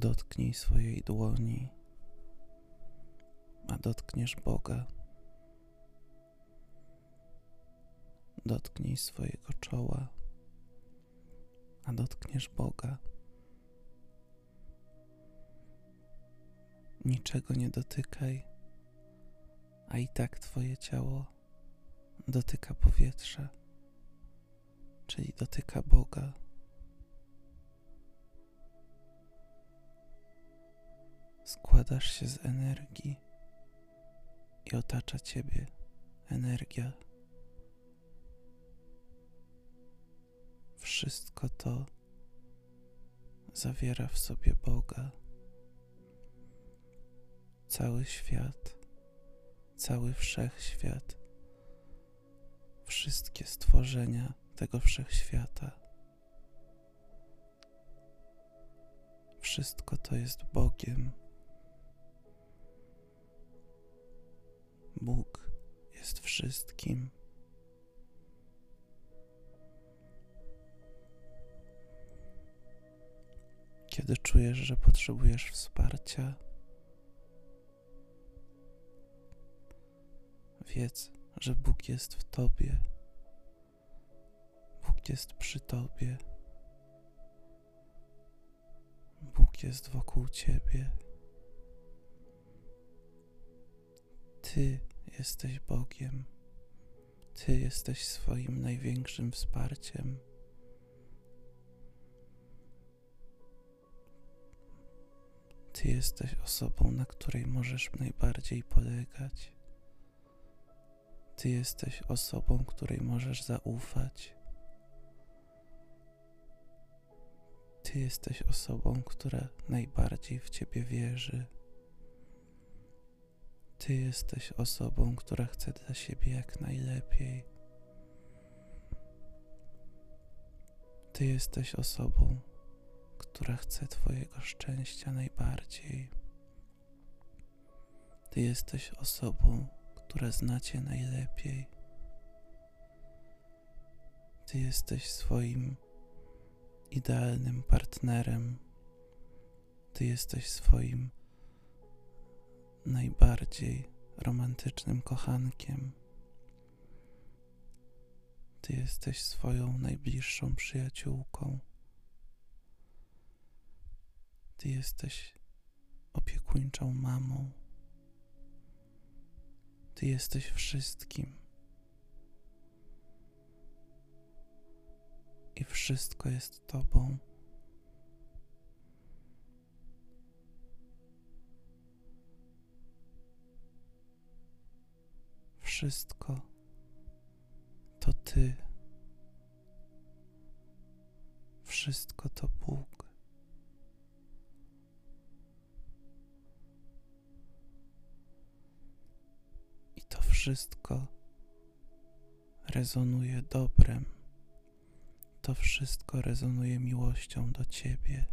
Dotknij swojej dłoni, a dotkniesz Boga. Dotknij swojego czoła, a dotkniesz Boga. Niczego nie dotykaj, a i tak Twoje ciało dotyka powietrza, czyli dotyka Boga. Składasz się z energii i otacza Ciebie energia. Wszystko to zawiera w sobie Boga. Cały świat, cały wszechświat, wszystkie stworzenia tego wszechświata. Wszystko to jest Bogiem. Bóg jest wszystkim. Kiedy czujesz, że potrzebujesz wsparcia, wiedz, że Bóg jest w Tobie. Bóg jest przy Tobie. Bóg jest wokół Ciebie. Ty jesteś Bogiem. Ty jesteś swoim największym wsparciem. Ty jesteś osobą, na której możesz najbardziej polegać. Ty jesteś osobą, której możesz zaufać. Ty jesteś osobą, która najbardziej w Ciebie wierzy. Ty jesteś osobą, która chce dla siebie jak najlepiej. Ty jesteś osobą, która chce Twojego szczęścia najbardziej. Ty jesteś osobą, która zna Cię najlepiej. Ty jesteś swoim idealnym partnerem. Ty jesteś swoim najbardziej romantycznym kochankiem. Ty jesteś swoją najbliższą przyjaciółką. Ty jesteś opiekuńczą mamą. Ty jesteś wszystkim. I wszystko jest Tobą. Wszystko to Ty. Wszystko to Bóg. I to wszystko rezonuje dobrem. To wszystko rezonuje miłością do Ciebie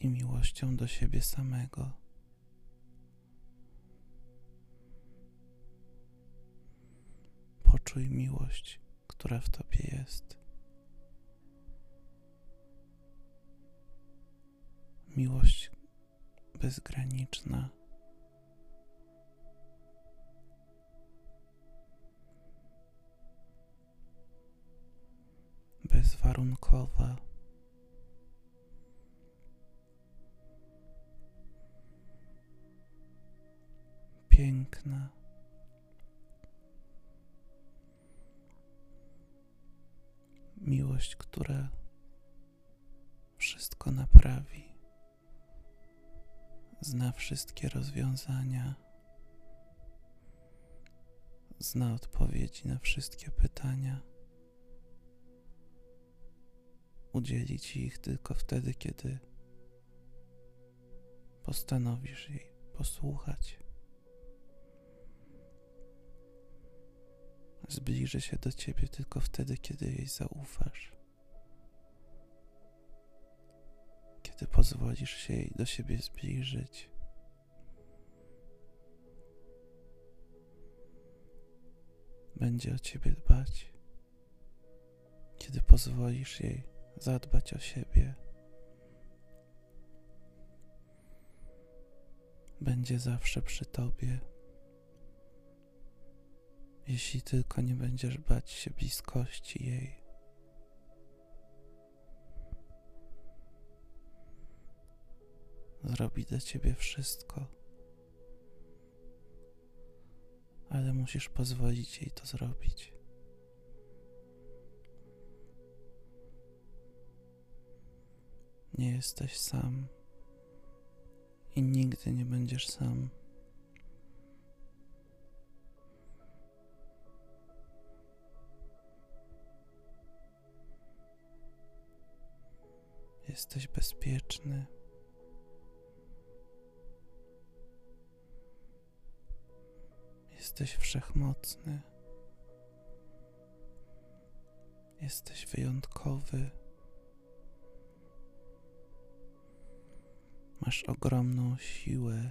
i miłością do siebie samego. Poczuj miłość, która w Tobie jest. Miłość bezgraniczna. Bezwarunkowa. Piękna. Miłość, która wszystko naprawi, zna wszystkie rozwiązania, zna odpowiedzi na wszystkie pytania. Udzieli ci ich tylko wtedy, kiedy postanowisz jej posłuchać. zbliży się do ciebie tylko wtedy, kiedy jej zaufasz. Kiedy pozwolisz się jej do siebie zbliżyć. Będzie o ciebie dbać, kiedy pozwolisz jej zadbać o siebie. Będzie zawsze przy tobie. Jeśli tylko nie będziesz bać się bliskości jej. Zrobi dla ciebie wszystko, ale musisz pozwolić jej to zrobić. Nie jesteś sam i nigdy nie będziesz sam. Jesteś bezpieczny. Jesteś wszechmocny. Jesteś wyjątkowy. Masz ogromną siłę.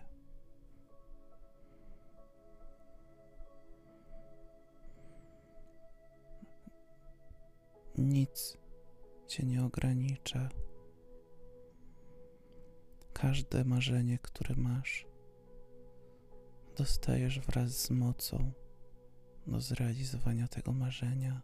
Nic cię nie ogranicza. Każde marzenie, które masz, dostajesz wraz z mocą do zrealizowania tego marzenia.